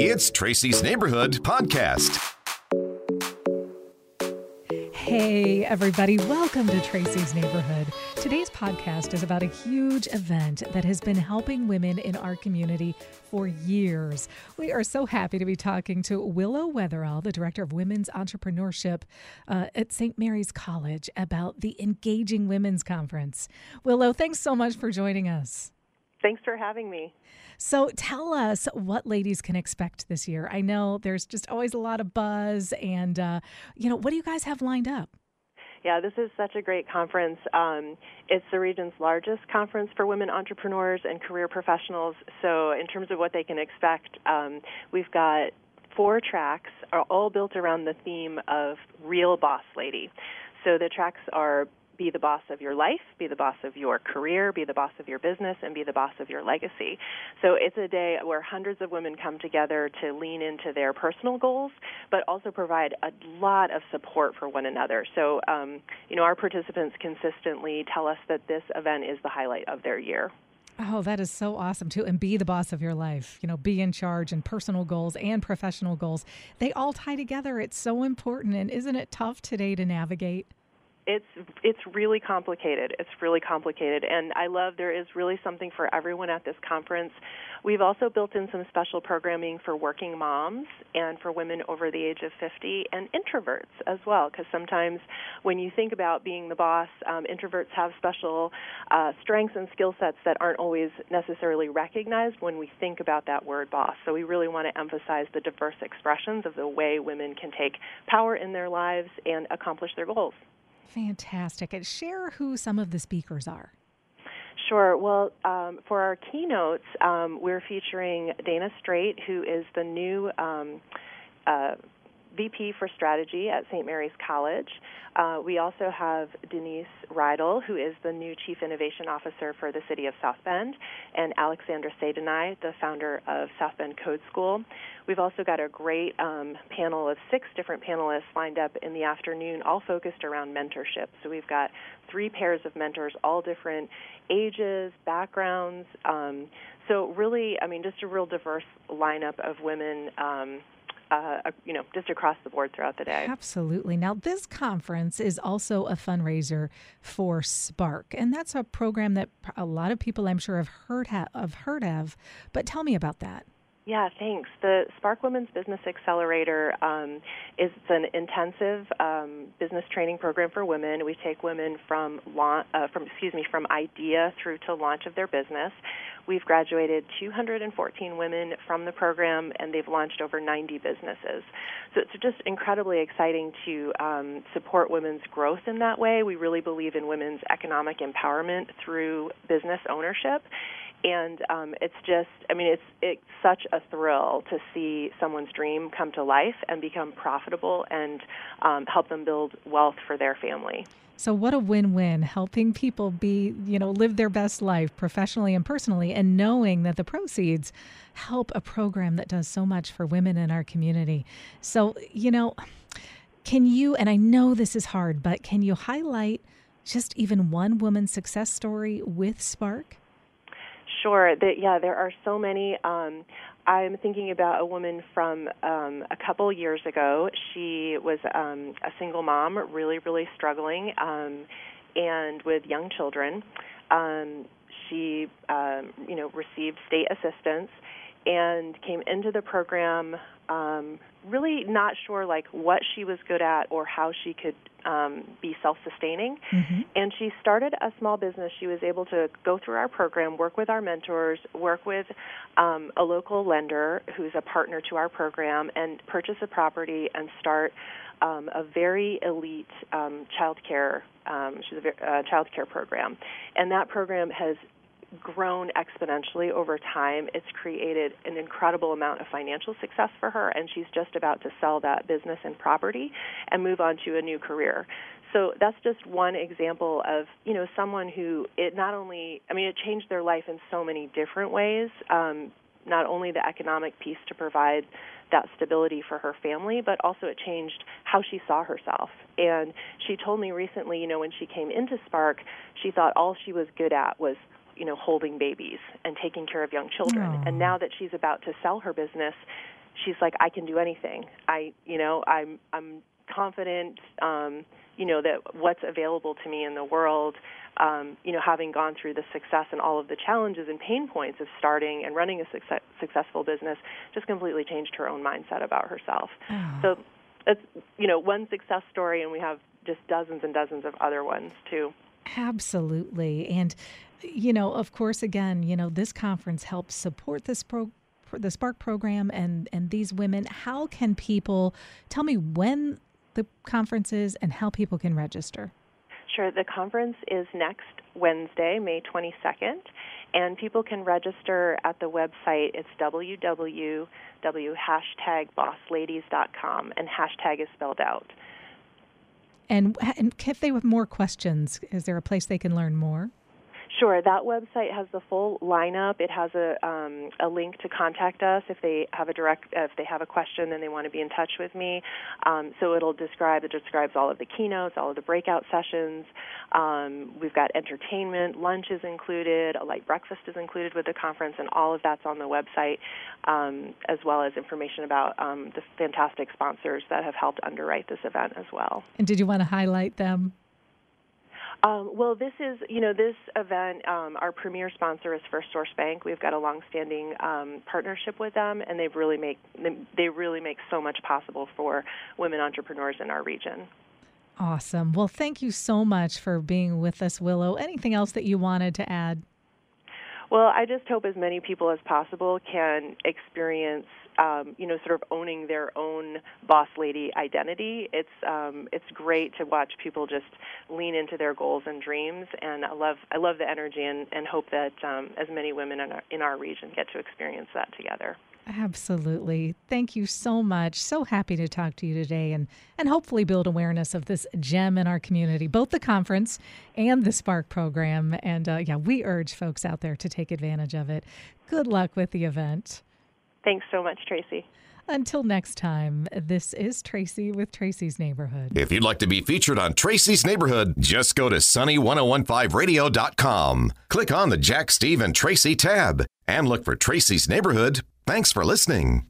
It's Tracy's Neighborhood Podcast. Hey, everybody, welcome to Tracy's Neighborhood. Today's podcast is about a huge event that has been helping women in our community for years. We are so happy to be talking to Willow Wetherell, the Director of Women's Entrepreneurship uh, at St. Mary's College, about the Engaging Women's Conference. Willow, thanks so much for joining us. Thanks for having me. So tell us what ladies can expect this year. I know there's just always a lot of buzz, and uh, you know, what do you guys have lined up? Yeah, this is such a great conference. Um, it's the region's largest conference for women entrepreneurs and career professionals. So, in terms of what they can expect, um, we've got four tracks, are all built around the theme of real boss lady. So the tracks are be the boss of your life, be the boss of your career, be the boss of your business, and be the boss of your legacy. So it's a day where hundreds of women come together to lean into their personal goals, but also provide a lot of support for one another. So, um, you know, our participants consistently tell us that this event is the highlight of their year. Oh, that is so awesome too. And be the boss of your life. You know, be in charge and personal goals and professional goals. They all tie together. It's so important. And isn't it tough today to navigate? It's it's really complicated. It's really complicated, and I love there is really something for everyone at this conference. We've also built in some special programming for working moms and for women over the age of 50 and introverts as well, because sometimes when you think about being the boss, um, introverts have special uh, strengths and skill sets that aren't always necessarily recognized when we think about that word boss. So we really want to emphasize the diverse expressions of the way women can take power in their lives and accomplish their goals. Fantastic. And share who some of the speakers are. Sure. Well, um, for our keynotes, um, we're featuring Dana Straight, who is the new um, uh, VP for Strategy at St. Mary's College. Uh, we also have Denise Riedl, who is the new Chief Innovation Officer for the City of South Bend, and Alexandra Sadenai, the founder of South Bend Code School. We've also got a great um, panel of six different panelists lined up in the afternoon, all focused around mentorship. So we've got three pairs of mentors, all different ages, backgrounds. Um, so really, I mean, just a real diverse lineup of women. Um, uh, you know, just across the board throughout the day. Absolutely. Now, this conference is also a fundraiser for Spark, and that's a program that a lot of people, I'm sure, have heard ha- have heard of. But tell me about that. Yeah, thanks. The Spark Women's Business Accelerator um, is an intensive um, business training program for women. We take women from launch, uh, from excuse me, from idea through to launch of their business. We've graduated 214 women from the program, and they've launched over 90 businesses. So it's just incredibly exciting to um, support women's growth in that way. We really believe in women's economic empowerment through business ownership and um, it's just i mean it's it's such a thrill to see someone's dream come to life and become profitable and um, help them build wealth for their family. So what a win-win helping people be you know live their best life professionally and personally and knowing that the proceeds help a program that does so much for women in our community. So you know can you and i know this is hard but can you highlight just even one woman's success story with spark Sure. The, yeah, there are so many. Um, I'm thinking about a woman from um, a couple years ago. She was um, a single mom, really, really struggling, um, and with young children. Um, she, um, you know, received state assistance and came into the program um, really not sure like what she was good at or how she could um, be self-sustaining. Mm-hmm. And she started a small business. She was able to go through our program, work with our mentors, work with um, a local lender who's a partner to our program, and purchase a property and start um, a very elite um, child care. Um, she's a uh, child care program, and that program has grown exponentially over time. It's created an incredible amount of financial success for her, and she's just about to sell that business and property and move on to a new career. So that's just one example of you know someone who it not only I mean it changed their life in so many different ways. Um, not only the economic piece to provide that stability for her family, but also it changed how she saw herself. And she told me recently, you know, when she came into Spark, she thought all she was good at was you know holding babies and taking care of young children. Aww. And now that she's about to sell her business, she's like, I can do anything. I, you know, I'm I'm confident, um, you know, that what's available to me in the world. Um, you know, having gone through the success and all of the challenges and pain points of starting and running a success, successful business, just completely changed her own mindset about herself. Oh. So it's you know one success story, and we have just dozens and dozens of other ones too. Absolutely, and you know, of course, again, you know, this conference helps support this pro the Spark program and and these women. How can people tell me when the conference is and how people can register? Sure. The conference is next Wednesday, May 22nd, and people can register at the website. It's www.hashtagbossladies.com, and hashtag is spelled out. And, if they have more questions, is there a place they can learn more? Sure. That website has the full lineup. It has a um, a link to contact us if they have a direct if they have a question and they want to be in touch with me. Um, so it'll describe it describes all of the keynotes, all of the breakout sessions. Um, we've got entertainment, lunch is included, a light breakfast is included with the conference, and all of that's on the website, um, as well as information about um, the fantastic sponsors that have helped underwrite this event as well. And did you want to highlight them? Um, well, this is, you know, this event, um, our premier sponsor is First Source Bank. We've got a long-standing um, partnership with them, and they really make they really make so much possible for women entrepreneurs in our region. Awesome. Well, thank you so much for being with us, Willow. Anything else that you wanted to add? Well, I just hope as many people as possible can experience um, you know, sort of owning their own boss lady identity. It's um, it's great to watch people just lean into their goals and dreams, and I love I love the energy and, and hope that um, as many women in our, in our region get to experience that together. Absolutely. Thank you so much. So happy to talk to you today and, and hopefully build awareness of this gem in our community, both the conference and the Spark program. And uh, yeah, we urge folks out there to take advantage of it. Good luck with the event. Thanks so much, Tracy. Until next time, this is Tracy with Tracy's Neighborhood. If you'd like to be featured on Tracy's Neighborhood, just go to sunny1015radio.com. Click on the Jack, Steve, and Tracy tab and look for Tracy's Neighborhood. Thanks for listening.